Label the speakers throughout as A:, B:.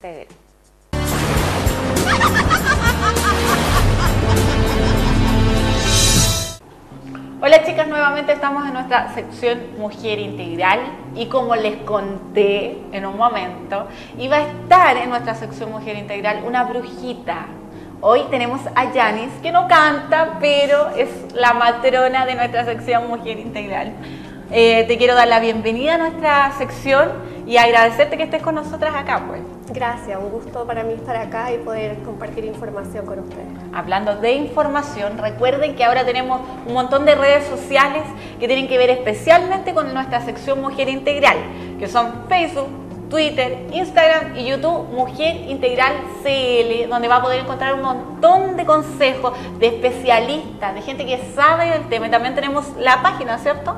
A: Hola chicas, nuevamente estamos en nuestra sección Mujer Integral y como les conté en un momento, iba a estar en nuestra sección Mujer Integral una brujita. Hoy tenemos a Yanis, que no canta, pero es la matrona de nuestra sección Mujer Integral. Eh, te quiero dar la bienvenida a nuestra sección y agradecerte que estés con nosotras acá, pues.
B: Gracias, un gusto para mí estar acá y poder compartir información con ustedes.
A: Hablando de información, recuerden que ahora tenemos un montón de redes sociales que tienen que ver especialmente con nuestra sección Mujer Integral, que son Facebook, Twitter, Instagram y YouTube Mujer Integral CL, donde va a poder encontrar un montón de consejos de especialistas, de gente que sabe del tema. Y también tenemos la página, ¿cierto?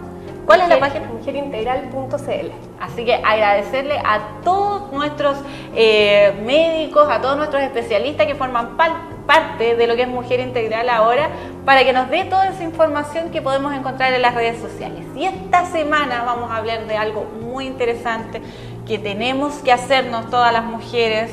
A: ¿Cuál es la página?
B: Mujerintegral.cl.
A: Así que agradecerle a todos nuestros eh, médicos, a todos nuestros especialistas que forman parte de lo que es Mujer Integral ahora, para que nos dé toda esa información que podemos encontrar en las redes sociales. Y esta semana vamos a hablar de algo muy interesante que tenemos que hacernos todas las mujeres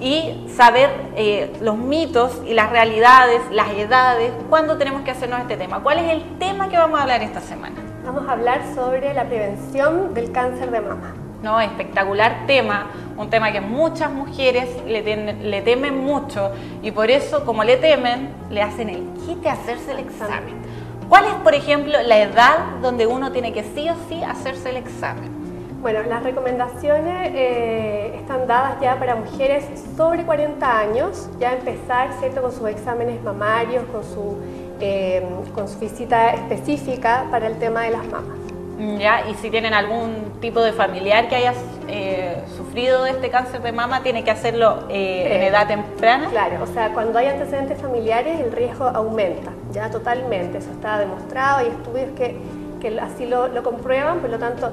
A: y saber eh, los mitos y las realidades, las edades, cuándo tenemos que hacernos este tema. ¿Cuál es el tema que vamos a hablar esta semana?
B: Vamos a hablar sobre la prevención del cáncer de mama.
A: No, espectacular tema, un tema que muchas mujeres le, le temen mucho y por eso, como le temen, le hacen el quite hacerse el examen. ¿Cuál es, por ejemplo, la edad donde uno tiene que sí o sí hacerse el examen?
B: Bueno, las recomendaciones eh, están dadas ya para mujeres sobre 40 años, ya empezar ¿cierto? con sus exámenes mamarios, con su eh, con su visita específica para el tema de las mamas.
A: Mm, ya, y si tienen algún tipo de familiar que haya eh, sufrido de este cáncer de mama, tiene que hacerlo eh, en edad temprana.
B: Claro, o sea, cuando hay antecedentes familiares, el riesgo aumenta, ya totalmente. Eso está demostrado, hay estudios que, que así lo, lo comprueban, por lo tanto,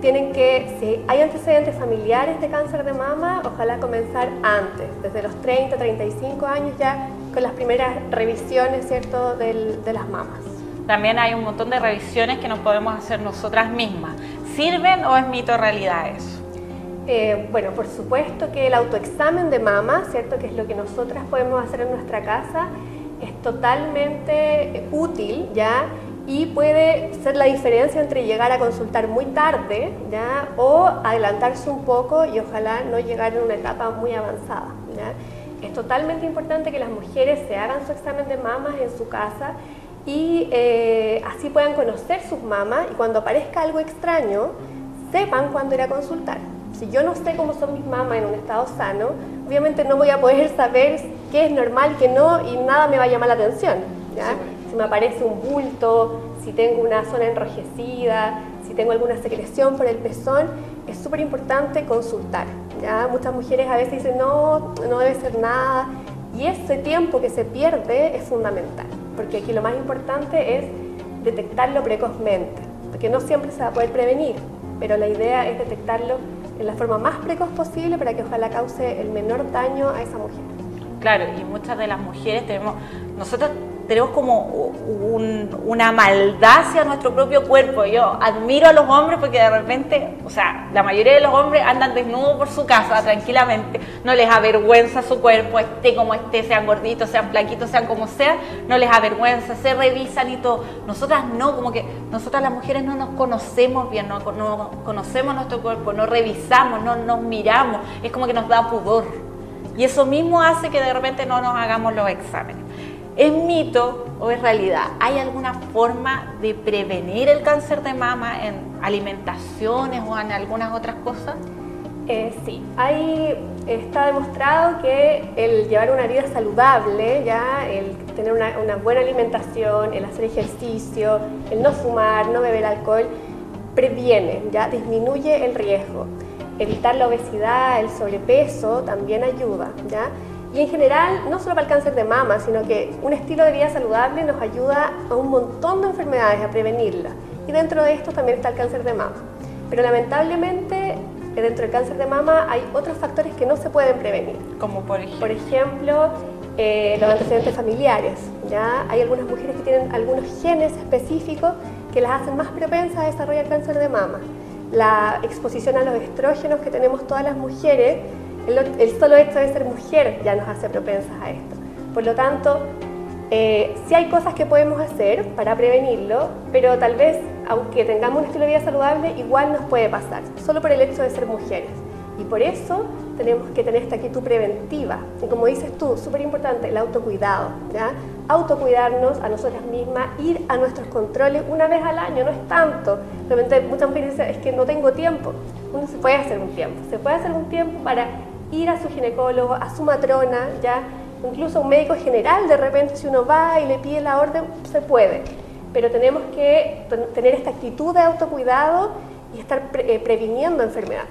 B: tienen que, si hay antecedentes familiares de cáncer de mama, ojalá comenzar antes, desde los 30, 35 años ya con las primeras revisiones, ¿cierto?, de las mamas.
A: También hay un montón de revisiones que nos podemos hacer nosotras mismas. ¿Sirven o es mito realidad eso?
B: Eh, bueno, por supuesto que el autoexamen de mama, ¿cierto?, que es lo que nosotras podemos hacer en nuestra casa, es totalmente útil, ¿ya?, y puede ser la diferencia entre llegar a consultar muy tarde ¿ya? o adelantarse un poco y ojalá no llegar en una etapa muy avanzada. Es totalmente importante que las mujeres se hagan su examen de mamas en su casa y eh, así puedan conocer sus mamas y cuando aparezca algo extraño sepan cuándo ir a consultar. Si yo no sé cómo son mis mamas en un estado sano, obviamente no voy a poder saber qué es normal qué no y nada me va a llamar la atención. Si me aparece un bulto, si tengo una zona enrojecida, si tengo alguna secreción por el pezón, es súper importante consultar. ¿ya? Muchas mujeres a veces dicen, no, no debe ser nada, y ese tiempo que se pierde es fundamental, porque aquí lo más importante es detectarlo precozmente, porque no siempre se va a poder prevenir, pero la idea es detectarlo en la forma más precoz posible para que ojalá cause el menor daño a esa mujer.
A: Claro, y muchas de las mujeres tenemos, nosotros tenemos como una maldad hacia nuestro propio cuerpo. Yo admiro a los hombres porque de repente, o sea, la mayoría de los hombres andan desnudos por su casa tranquilamente, no les avergüenza su cuerpo, esté como esté, sean gorditos, sean flaquitos, sean como sea, no les avergüenza, se revisan y todo. Nosotras no, como que nosotras las mujeres no nos conocemos bien, no, no conocemos nuestro cuerpo, no revisamos, no nos miramos, es como que nos da pudor. Y eso mismo hace que de repente no nos hagamos los exámenes. ¿Es mito o es realidad? ¿Hay alguna forma de prevenir el cáncer de mama en alimentaciones o en algunas otras cosas?
B: Eh, sí, hay, está demostrado que el llevar una vida saludable, ya, el tener una, una, buena alimentación, el hacer ejercicio, el no fumar, no beber alcohol, previene, ya, disminuye el riesgo. Evitar la obesidad, el sobrepeso también ayuda, ya. Y en general, no solo para el cáncer de mama, sino que un estilo de vida saludable nos ayuda a un montón de enfermedades, a prevenirlas. Y dentro de esto también está el cáncer de mama. Pero lamentablemente, dentro del cáncer de mama hay otros factores que no se pueden prevenir.
A: Como por ejemplo.
B: Por ejemplo, eh, los antecedentes familiares. ¿ya? Hay algunas mujeres que tienen algunos genes específicos que las hacen más propensas a desarrollar cáncer de mama. La exposición a los estrógenos que tenemos todas las mujeres El, solo hecho de ser mujer ya nos hace propensas a esto. Por lo tanto, eh, sí hay cosas que podemos hacer para prevenirlo, pero tal vez, aunque tengamos un estilo de vida saludable, igual nos puede pasar, solo por el hecho de ser mujeres. Y por eso tenemos que tener esta actitud preventiva. Y como dices tú, súper importante, el autocuidado. ¿ya? Autocuidarnos a nosotras mismas, ir a nuestros controles una vez al año, no es tanto. Realmente muchas mujeres dicen, es que no tengo tiempo. Uno se puede hacer un tiempo. Se puede hacer un tiempo para ir a su ginecólogo, a su matrona, ¿ya? incluso un médico general, de repente si uno va y le pide la orden, se puede. Pero tenemos que tener esta actitud de autocuidado y estar eh, previniendo enfermedades.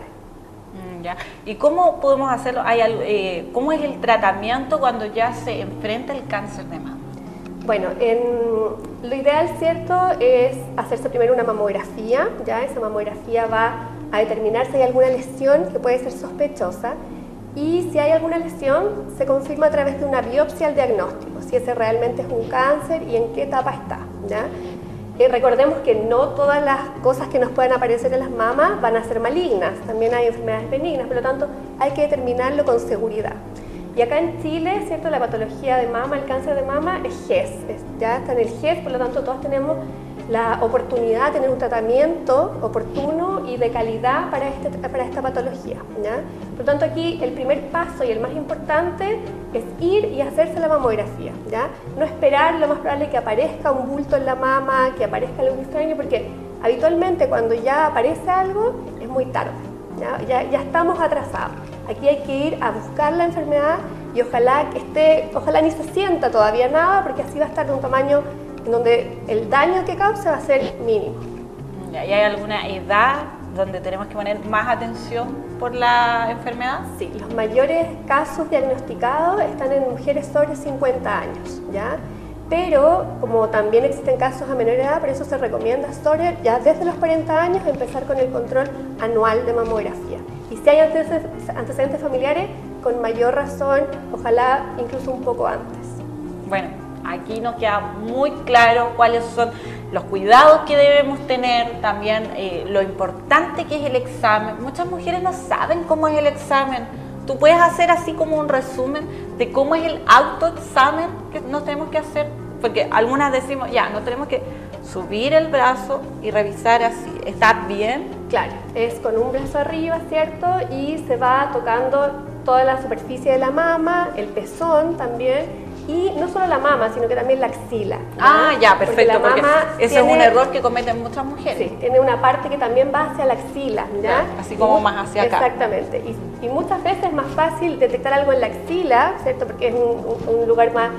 A: Mm, ¿Y cómo podemos hacerlo? Hay, eh, ¿Cómo es el tratamiento cuando ya se enfrenta el cáncer de mama?
B: Bueno, en, lo ideal, ¿cierto?, es hacerse primero una mamografía, ¿ya? Esa mamografía va a determinar si hay alguna lesión que puede ser sospechosa y si hay alguna lesión se confirma a través de una biopsia el diagnóstico, si ese realmente es un cáncer y en qué etapa está. ¿ya? Recordemos que no todas las cosas que nos puedan aparecer en las mamas van a ser malignas, también hay enfermedades benignas, por lo tanto hay que determinarlo con seguridad. Y acá en Chile, ¿cierto? La patología de mama, el cáncer de mama es GES, ya está en el GES, por lo tanto todos tenemos la oportunidad de tener un tratamiento oportuno y de calidad para, este, para esta patología. Por lo tanto, aquí el primer paso y el más importante es ir y hacerse la mamografía. No esperar, lo más probable que aparezca un bulto en la mama, que aparezca algo extraño, porque habitualmente cuando ya aparece algo es muy tarde, ya, ya estamos atrasados. Aquí hay que ir a buscar la enfermedad y ojalá que esté, ojalá ni se sienta todavía nada, porque así va a estar de un tamaño en donde el daño que causa va a ser mínimo.
A: ¿Y hay alguna edad donde tenemos que poner más atención por la enfermedad?
B: Sí, los mayores casos diagnosticados están en mujeres sobre 50 años, ¿ya? Pero como también existen casos a menor edad, por eso se recomienda sobre ya desde los 40 años empezar con el control anual de mamografía. Y si hay antecedentes familiares, con mayor razón, ojalá incluso un poco antes.
A: Bueno, Aquí nos queda muy claro cuáles son los cuidados que debemos tener, también eh, lo importante que es el examen. Muchas mujeres no saben cómo es el examen. Tú puedes hacer así como un resumen de cómo es el autoexamen que nos tenemos que hacer, porque algunas decimos, ya, no tenemos que subir el brazo y revisar así, ¿está bien?
B: Claro, es con un brazo arriba, ¿cierto? Y se va tocando toda la superficie de la mama, el pezón también y no solo la mama, sino que también la axila.
A: Ah, ya, perfecto, porque, ese es un error que cometen muchas mujeres.
B: Sí, tiene una parte que también va hacia la axila, ¿ya?
A: así como más hacia acá.
B: Exactamente, y, muchas veces es más fácil detectar algo en la axila, ¿cierto? Porque es un, lugar más,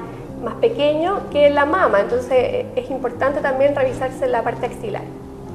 B: más pequeño que la mama, entonces es importante también revisarse la parte axilar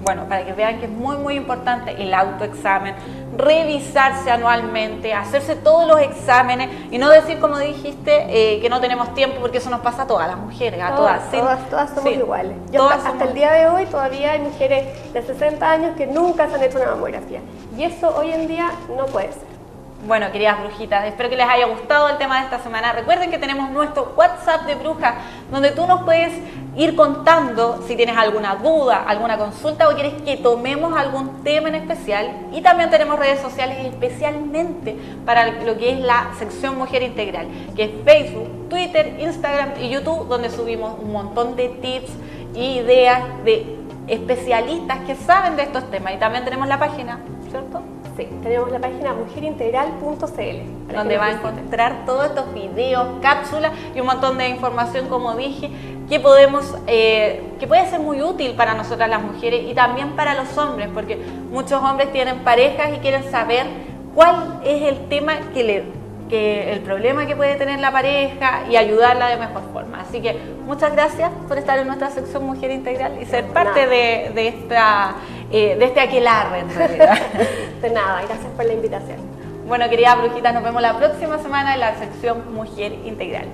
A: bueno, para que vean que es muy, muy importante el autoexamen, revisarse anualmente, hacerse todos los exámenes y no decir, como dijiste, eh, que no tenemos tiempo, porque eso nos pasa a todas las mujeres, a
B: todas. Todas, somos iguales. hasta, el día de hoy todavía hay mujeres de 60 años que nunca se han hecho una mamografía. Y eso hoy en día no puede ser.
A: Bueno, queridas brujitas, espero que les haya gustado el tema de esta semana. Recuerden que tenemos nuestro WhatsApp de brujas, donde tú nos puedes ir contando si tienes alguna duda, alguna consulta o quieres que tomemos algún tema en especial. Y también tenemos redes sociales especialmente para lo que es la sección Mujer Integral, que es Facebook, Twitter, Instagram y YouTube, donde subimos un montón de tips y ideas de especialistas que saben de estos temas. Y también tenemos la página.
B: Sí, tenemos la página mujerintegral.cl.
A: Donde va a encontrar todos estos videos, cápsulas y un montón de información, como dije, que podemos, eh, que puede ser muy útil para nosotras las mujeres y también para los hombres, porque muchos hombres tienen parejas y quieren saber cuál es el tema que le que el problema que puede tener la pareja y ayudarla de mejor forma. Así que muchas gracias por estar en nuestra sección Mujer Integral y ser parte de, de, esta, eh, de este aquelarre en realidad.
B: De nada, gracias por la invitación.
A: Bueno, queridas brujitas, nos vemos la próxima semana en la sección Mujer Integral.